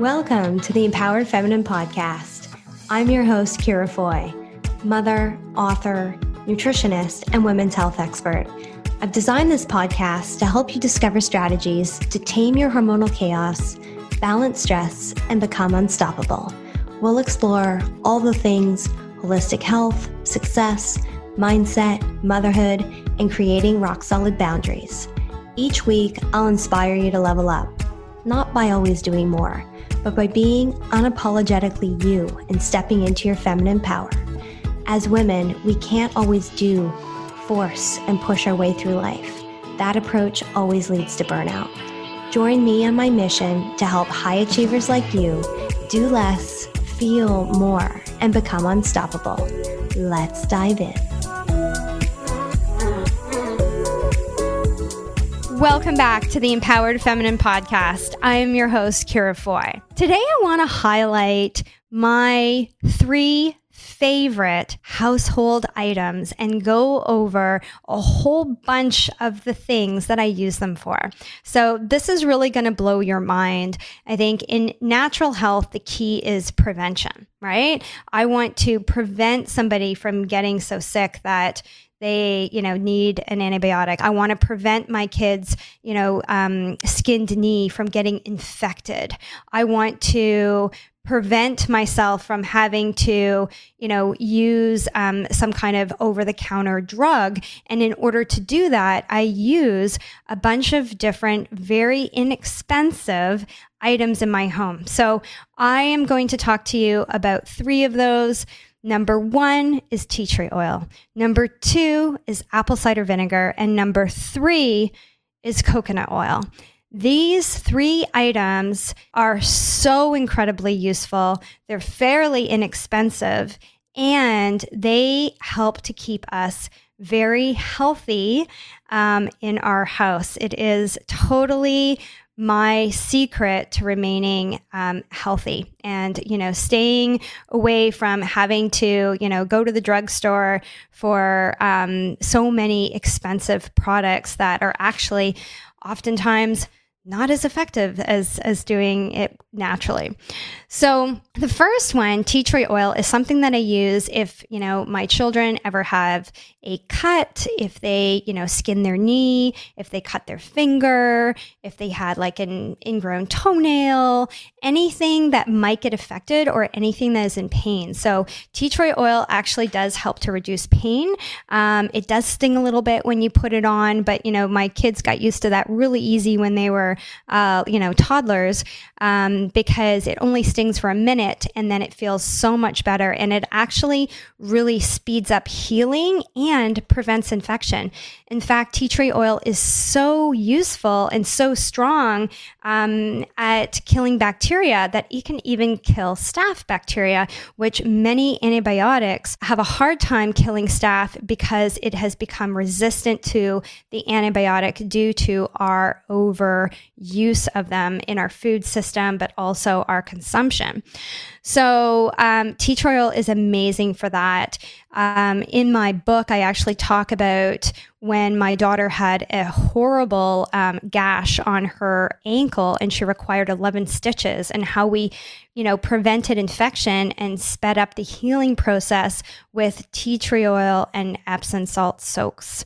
Welcome to the Empowered Feminine Podcast. I'm your host, Ciara Foy, mother, author, nutritionist, and women's health expert. I've designed this podcast to help you discover strategies to tame your hormonal chaos, balance stress, and become unstoppable. We'll explore all the things holistic health, success, mindset, motherhood, and creating rock solid boundaries. Each week, I'll inspire you to level up, not by always doing more but by being unapologetically you and stepping into your feminine power. As women, we can't always do, force, and push our way through life. That approach always leads to burnout. Join me on my mission to help high achievers like you do less, feel more, and become unstoppable. Let's dive in. Welcome back to the Empowered Feminine Podcast. I am your host, Ciara Foy. Today, I want to highlight my three favorite household items and go over a whole bunch of the things that I use them for. So, this is really going to blow your mind. I think in natural health, the key is prevention, right? I want to prevent somebody from getting so sick that they you know need an antibiotic. I want to prevent my kids you know um, skinned knee from getting infected. I want to prevent myself from having to you know use um, some kind of over the counter drug. And in order to do that i use a bunch of different very inexpensive items in my home. So i am going to talk to you about three of those Number one is tea tree oil. Number two is apple cider vinegar. And number three is coconut oil. These three items are so incredibly useful. They're fairly inexpensive and they help to keep us very healthy um, in our house. It is totally my secret to remaining um, healthy and you know staying away from having to you know go to the drugstore for um, so many expensive products that are actually oftentimes not as effective as as doing it naturally. So the first one, tea tree oil, is something that I use if you know my children ever have a cut, if they you know skin their knee, if they cut their finger, if they had like an ingrown toenail, anything that might get affected or anything that is in pain. So tea tree oil actually does help to reduce pain. Um, it does sting a little bit when you put it on, but you know my kids got used to that really easy when they were uh, you know, toddlers, um, because it only stings for a minute and then it feels so much better. And it actually really speeds up healing and prevents infection. In fact, tea tree oil is so useful and so strong um, at killing bacteria that it can even kill staph bacteria, which many antibiotics have a hard time killing staph because it has become resistant to the antibiotic due to our overuse of them in our food system, but also our consumption. So, um, tea tree oil is amazing for that. Um, in my book, I actually talk about when my daughter had a horrible um, gash on her ankle and she required 11 stitches, and how we, you know, prevented infection and sped up the healing process with tea tree oil and Epsom salt soaks.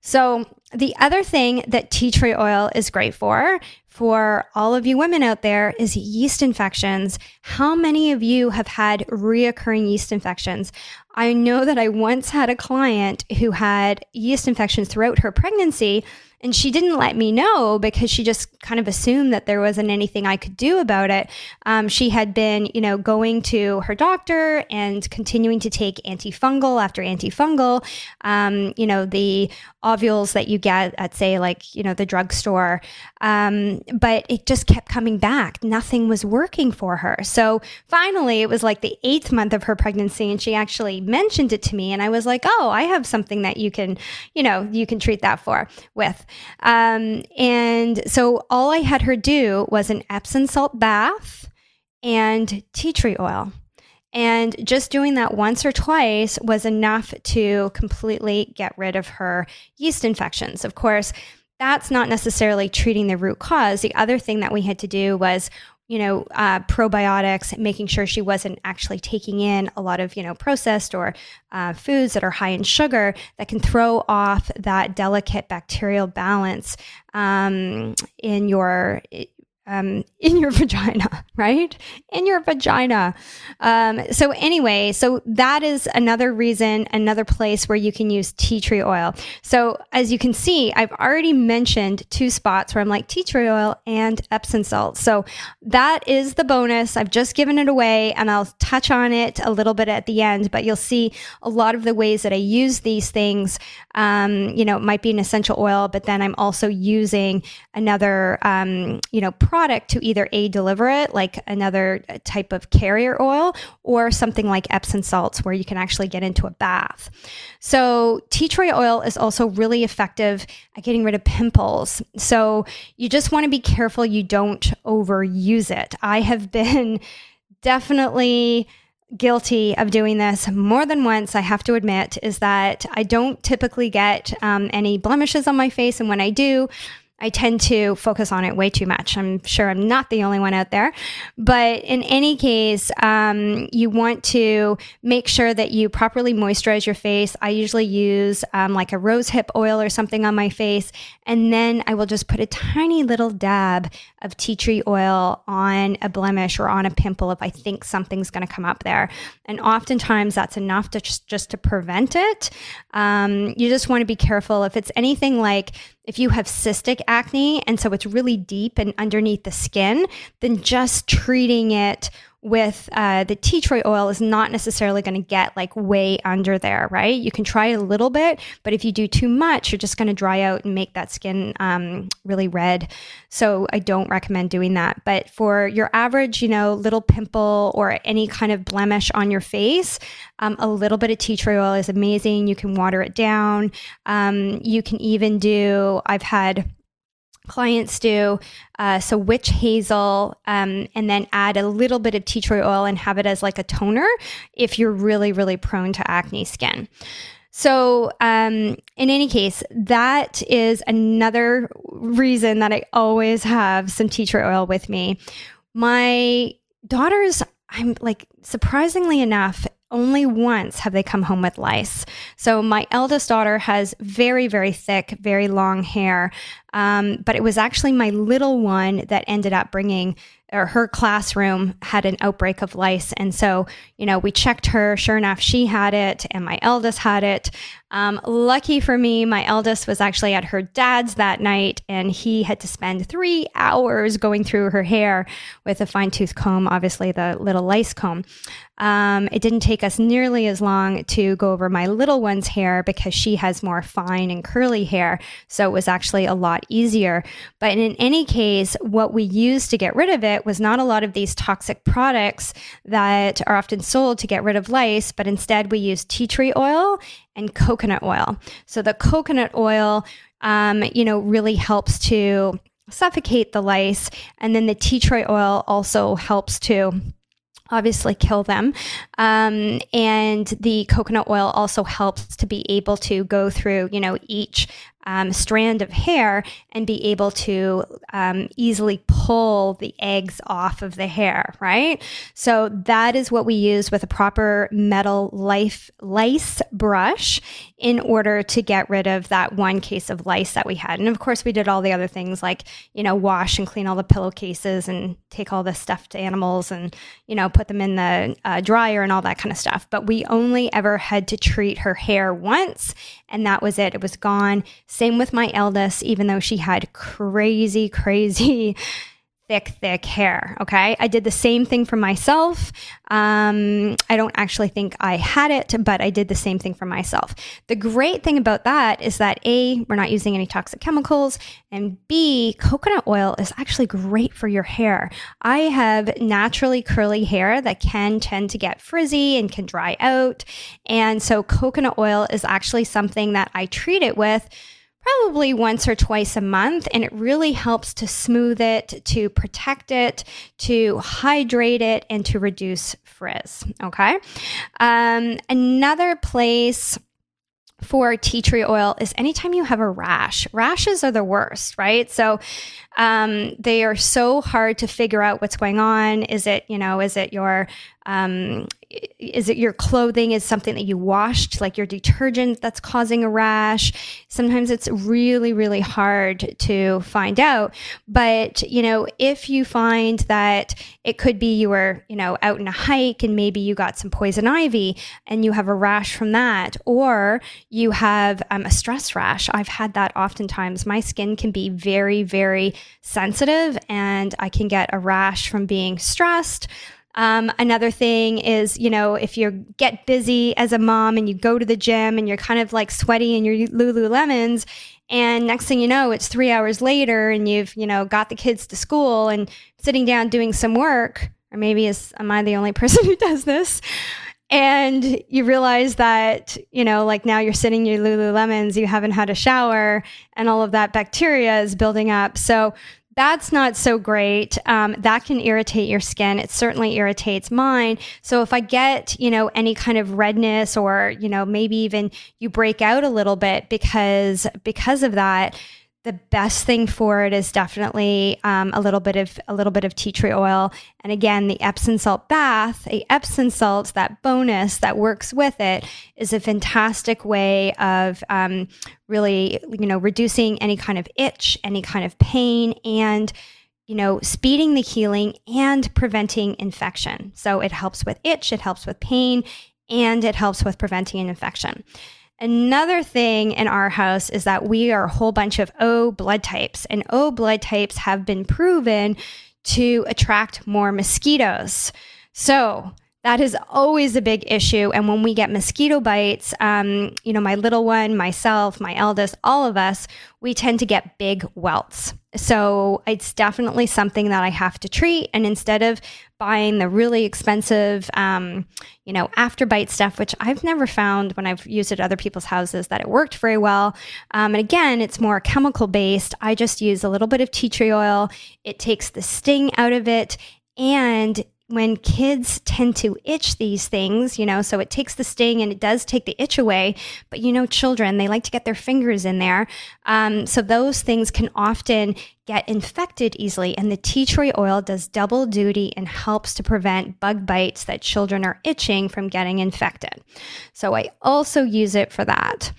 So, the other thing that tea tree oil is great for, for all of you women out there, is yeast infections. How many of you have had reoccurring yeast infections? I know that I once had a client who had yeast infections throughout her pregnancy and she didn't let me know because she just kind of assumed that there wasn't anything I could do about it. Um, she had been, you know, going to her doctor and continuing to take antifungal after antifungal. Um, you know, the ovules that you get at, say, like, you know, the drugstore. Um, but it just kept coming back. Nothing was working for her. So finally, it was like the eighth month of her pregnancy, and she actually mentioned it to me. And I was like, oh, I have something that you can, you know, you can treat that for with. Um, and so all I had her do was an Epsom salt bath and tea tree oil. And just doing that once or twice was enough to completely get rid of her yeast infections. Of course, that's not necessarily treating the root cause. The other thing that we had to do was you know, uh, probiotics, making sure she wasn't actually taking in a lot of, you know, processed or uh, foods that are high in sugar that can throw off that delicate bacterial balance um, in your um, in your vagina, right? In your vagina. Um, so, anyway, so that is another reason, another place where you can use tea tree oil. So, as you can see, I've already mentioned two spots where I'm like tea tree oil and Epsom salt. So, that is the bonus. I've just given it away and I'll touch on it a little bit at the end, but you'll see a lot of the ways that I use these things. Um, you know, it might be an essential oil, but then I'm also using another, um, you know, product product to either A, deliver it, like another type of carrier oil, or something like Epsom salts, where you can actually get into a bath. So, tea tree oil is also really effective at getting rid of pimples. So, you just want to be careful you don't overuse it. I have been definitely guilty of doing this more than once, I have to admit, is that I don't typically get um, any blemishes on my face. And when I do, I tend to focus on it way too much. I'm sure I'm not the only one out there. But in any case, um, you want to make sure that you properly moisturize your face. I usually use um, like a rose hip oil or something on my face. And then I will just put a tiny little dab of tea tree oil on a blemish or on a pimple if I think something's going to come up there. And oftentimes that's enough to just, just to prevent it. Um, you just want to be careful. If it's anything like if you have cystic acne and so it's really deep and underneath the skin, then just treating it with uh, the tea tree oil is not necessarily going to get like way under there, right? You can try a little bit, but if you do too much, you're just going to dry out and make that skin um, really red. So I don't recommend doing that. But for your average, you know, little pimple or any kind of blemish on your face, um, a little bit of tea tree oil is amazing. You can water it down. Um, you can even do, I've had clients do. Uh, so witch hazel, um, and then add a little bit of tea tree oil and have it as like a toner if you're really, really prone to acne skin. So, um, in any case, that is another reason that I always have some tea tree oil with me. My daughters, I'm like, surprisingly enough, only once have they come home with lice. So my eldest daughter has very, very thick, very long hair. Um, but it was actually my little one that ended up bringing or her classroom had an outbreak of lice. And so, you know, we checked her. Sure enough, she had it, and my eldest had it. Um, lucky for me, my eldest was actually at her dad's that night, and he had to spend three hours going through her hair with a fine tooth comb, obviously, the little lice comb. Um, it didn't take us nearly as long to go over my little one's hair because she has more fine and curly hair. So it was actually a lot easier. But in any case, what we used to get rid of it was not a lot of these toxic products that are often sold to get rid of lice, but instead we used tea tree oil and coconut oil. So the coconut oil, um, you know, really helps to suffocate the lice, and then the tea tree oil also helps to obviously kill them. Um, and the coconut oil also helps to be able to go through, you know, each um, strand of hair and be able to um, easily pull the eggs off of the hair, right? So that is what we use with a proper metal life lice brush in order to get rid of that one case of lice that we had. And of course, we did all the other things like, you know, wash and clean all the pillowcases and take all the stuffed animals and, you know, put them in the uh, dryer and all that kind of stuff. But we only ever had to treat her hair once, and that was it. It was gone. Same with my eldest, even though she had crazy, crazy thick, thick hair. Okay. I did the same thing for myself. Um, I don't actually think I had it, but I did the same thing for myself. The great thing about that is that A, we're not using any toxic chemicals, and B, coconut oil is actually great for your hair. I have naturally curly hair that can tend to get frizzy and can dry out. And so coconut oil is actually something that I treat it with probably once or twice a month. And it really helps to smooth it, to protect it, to hydrate it, and to reduce frizz. Okay. Um, another place for tea tree oil is anytime you have a rash. Rashes are the worst, right? So um, they are so hard to figure out what's going on. Is it, you know, is it your um, is it your clothing is something that you washed like your detergent that's causing a rash? Sometimes it's really really hard to find out. But you know if you find that it could be you were you know out in a hike and maybe you got some poison ivy and you have a rash from that or you have um, a stress rash i've had that oftentimes. My skin can be very very sensitive and i can get a rash from being stressed um, another thing is, you know, if you get busy as a mom and you go to the gym and you're kind of like sweaty in your Lululemons, and next thing you know, it's three hours later and you've, you know, got the kids to school and sitting down doing some work, or maybe is am I the only person who does this? And you realize that, you know, like now you're sitting in your Lululemons, you haven't had a shower, and all of that bacteria is building up. So that's not so great. Um, that can irritate your skin. It certainly irritates mine. So if I get, you know, any kind of redness or, you know, maybe even you break out a little bit because, because of that, the best thing for it is definitely um, a little bit of a little bit of tea tree oil, and again, the Epsom salt bath, a Epsom salt that bonus that works with it is a fantastic way of um, really, you know, reducing any kind of itch, any kind of pain, and you know, speeding the healing and preventing infection. So it helps with itch, it helps with pain, and it helps with preventing an infection. Another thing in our house is that we are a whole bunch of O blood types, and O blood types have been proven to attract more mosquitoes. So, that is always a big issue. And when we get mosquito bites, um, you know, my little one, myself, my eldest, all of us, we tend to get big welts. So it's definitely something that I have to treat. And instead of buying the really expensive, um, you know, after bite stuff, which I've never found when I've used it at other people's houses that it worked very well. Um, and again, it's more chemical based. I just use a little bit of tea tree oil. It takes the sting out of it and when kids tend to itch these things, you know, so it takes the sting and it does take the itch away. But you know, children, they like to get their fingers in there. Um, so those things can often get infected easily. And the tea tree oil does double duty and helps to prevent bug bites that children are itching from getting infected. So I also use it for that.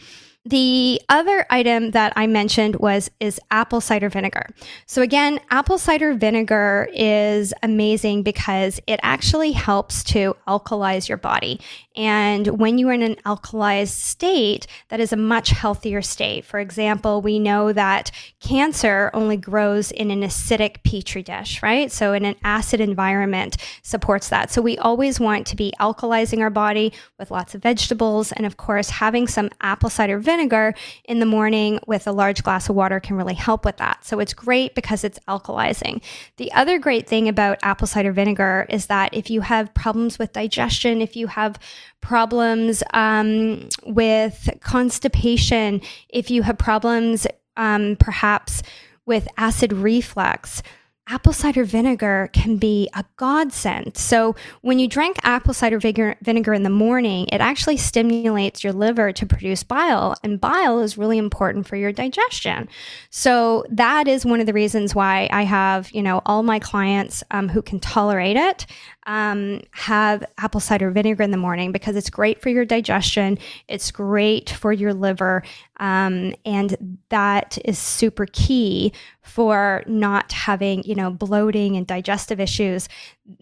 The other item that I mentioned was is apple cider vinegar. So again, apple cider vinegar is amazing because it actually helps to alkalize your body. And when you are in an alkalized state, that is a much healthier state. For example, we know that cancer only grows in an acidic petri dish, right? So in an acid environment supports that. So we always want to be alkalizing our body with lots of vegetables. And of course, having some apple cider vinegar in the morning with a large glass of water can really help with that. So it's great because it's alkalizing. The other great thing about apple cider vinegar is that if you have problems with digestion, if you have problems um, with constipation, if you have problems um, perhaps with acid reflux, apple cider vinegar can be a godsend. So, when you drink apple cider vinegar in the morning, it actually stimulates your liver to produce bile, and bile is really important for your digestion. So, that is one of the reasons why I have, you know, all my clients um, who can tolerate it um, have apple cider vinegar in the morning because it's great for your digestion. It's great for your liver. Um, and that is super key for not having, you know, bloating and digestive issues.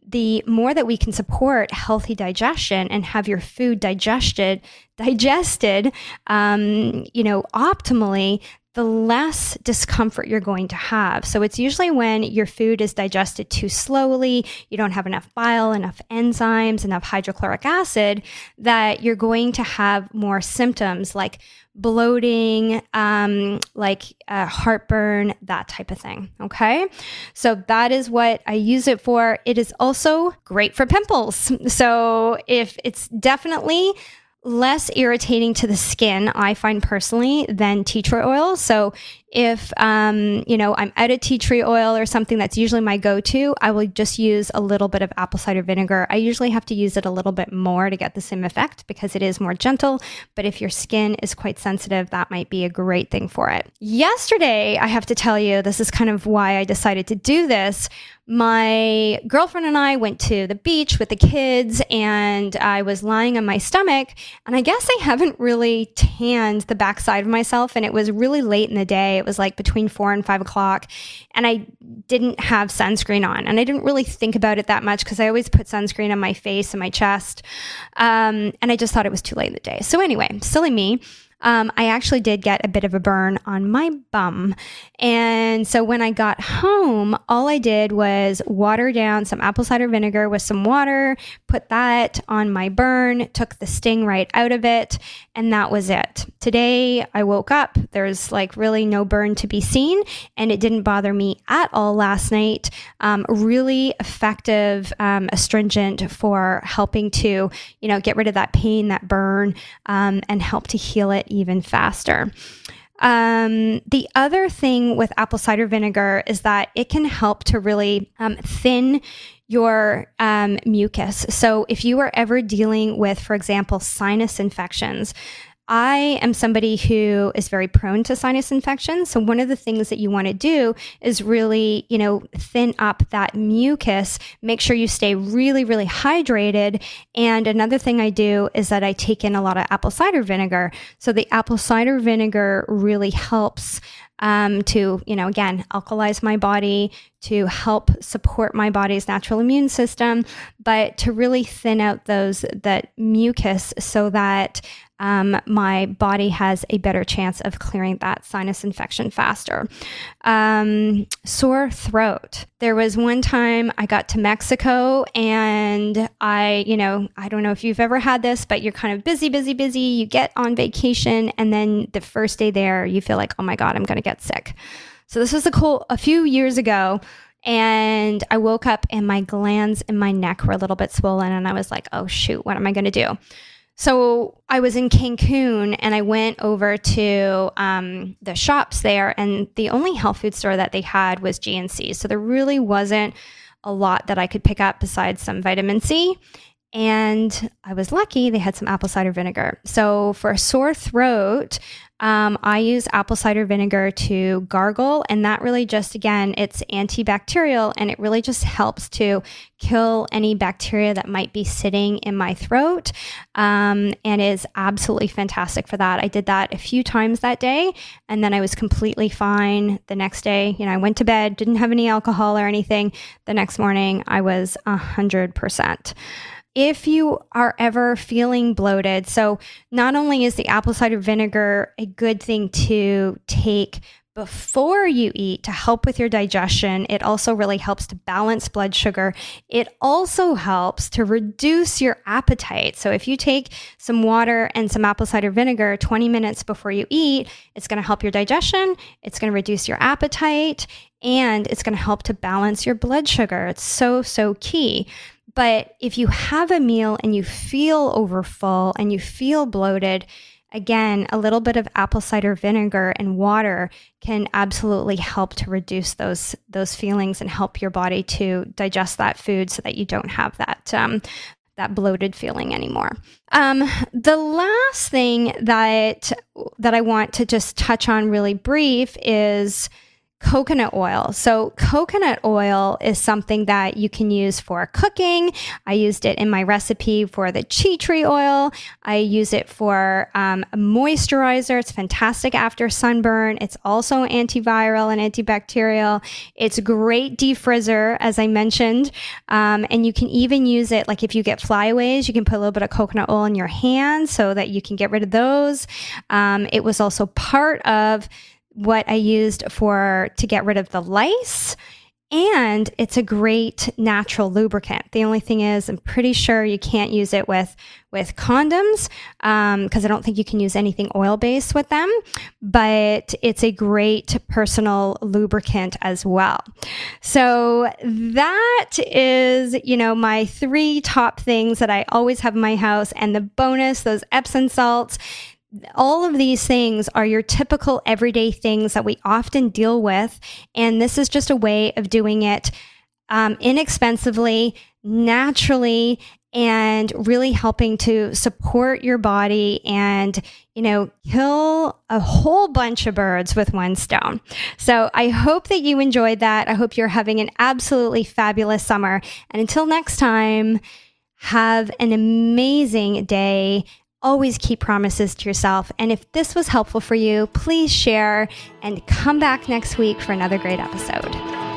The more that we can support healthy digestion and have your food digested, digested, um, you know, optimally, the less discomfort you're going to have. So it's usually when your food is digested too slowly, you don't have enough bile, enough enzymes, enough hydrochloric acid, that you're going to have more symptoms like bloating, um, like uh, heartburn, that type of thing. Okay. So that is what I use it for. It is also great for pimples. So if it's definitely less irritating to the skin, I find personally, than tea tree oil. So If, um, you know, I'm out of tea tree oil or something that's usually my go to, I will just use a little bit of apple cider vinegar. I usually have to use it a little bit more to get the same effect because it is more gentle. But if your skin is quite sensitive, that might be a great thing for it. Yesterday, I have to tell you, this is kind of why I decided to do this my girlfriend and I went to the beach with the kids and I was lying on my stomach. And I guess I haven't really tanned the backside of myself. And it was really late in the day. It was like between four and five o'clock. And I didn't have sunscreen on. And I didn't really think about it that much because I always put sunscreen on my face and my chest. Um, and I just thought it was too late in the day. So, anyway, silly me um, I actually did get a bit of a burn on my bum. And so when I got home, all I did was water down some apple cider vinegar with some water, put that on my burn, took the sting right out of it, and that was it. Today I woke up, there's like really no burn to be seen, and it didn't bother me at all last night. Um, really effective um, astringent for helping to, you know, get rid of that pain, that burn, um, and help to heal it even faster. Um, the other thing with apple cider vinegar is that it can help to really um, thin your um, mucus. So, if you are ever dealing with, for example, sinus infections, I am somebody who is very prone to sinus infections. So one of the things that you want to do is really, you know, thin up that mucus, make sure you stay really, really hydrated. And another thing I do is that I take in a lot of apple cider vinegar. So the apple cider vinegar really helps um, to, you know, again, alkalize my body, to help support my body's natural immune system, but to really thin out those that mucus so that um, my body has a better chance of clearing that sinus infection faster. Um, sore throat. There was one time I got to Mexico and I, you know, I don't know if you've ever had this, but you're kind of busy, busy, busy. You get on vacation and then the first day there, you feel like, oh my God, I'm going to get sick. So this was a cool, a few years ago. And I woke up and my glands in my neck were a little bit swollen. And I was like, oh, shoot, what am I going to do? So I was in Cancun and I went over to um, the shops there, and the only health food store that they had was GNC. So there really wasn't a lot that I could pick up besides some vitamin C. And I was lucky they had some apple cider vinegar. So for a sore throat, um, I use apple cider vinegar to gargle, and that really just, again, it's antibacterial and it really just helps to kill any bacteria that might be sitting in my throat um, and is absolutely fantastic for that. I did that a few times that day, and then I was completely fine the next day. You know, I went to bed, didn't have any alcohol or anything. The next morning, I was 100% if you are ever feeling bloated. So, not only is the apple cider vinegar a good thing to take before you eat to help with your digestion, it also really helps to balance blood sugar. It also helps to reduce your appetite. So, if you take some water and some apple cider vinegar 20 minutes before you eat, it's going to help your digestion, it's going to reduce your appetite, and it's going to help to balance your blood sugar. It's so, so key. But if you have a meal and you feel overfull and you feel bloated, again, a little bit of apple cider vinegar and water can absolutely help to reduce those those feelings and help your body to digest that food so that you don't have that um, that bloated feeling anymore. Um, the last thing that that I want to just touch on really brief is coconut oil. So, coconut oil is something that you can use for cooking. I used it in my recipe for the tea tree oil. I use it for um, a moisturizer. It's fantastic after sunburn. It's also antiviral and antibacterial. It's great defrizzer, as I mentioned. Um, and you can even use it, like if you get flyaways, you can put a little bit of coconut oil in your hands so that you can get rid of those. Um, it was also part of what I used for to get rid of the lice. And it's a great natural lubricant. The only thing is, I'm pretty sure you can't use it with with condoms because um, I don't think you can use anything oil based with them. But it's a great personal lubricant as well. So that is, you know, my three top things that I always have in my house, and the bonus, those Epsom salts all of these things are your typical everyday things that we often deal with. And this is just a way of doing it um, inexpensively, naturally, and really helping to support your body and, you know, kill a whole bunch of birds with one stone. So I hope that you enjoyed that. I hope you're having an absolutely fabulous summer. And until next time, have an amazing day. Always keep promises to yourself. And if this was helpful for you, please share and come back next week for another great episode.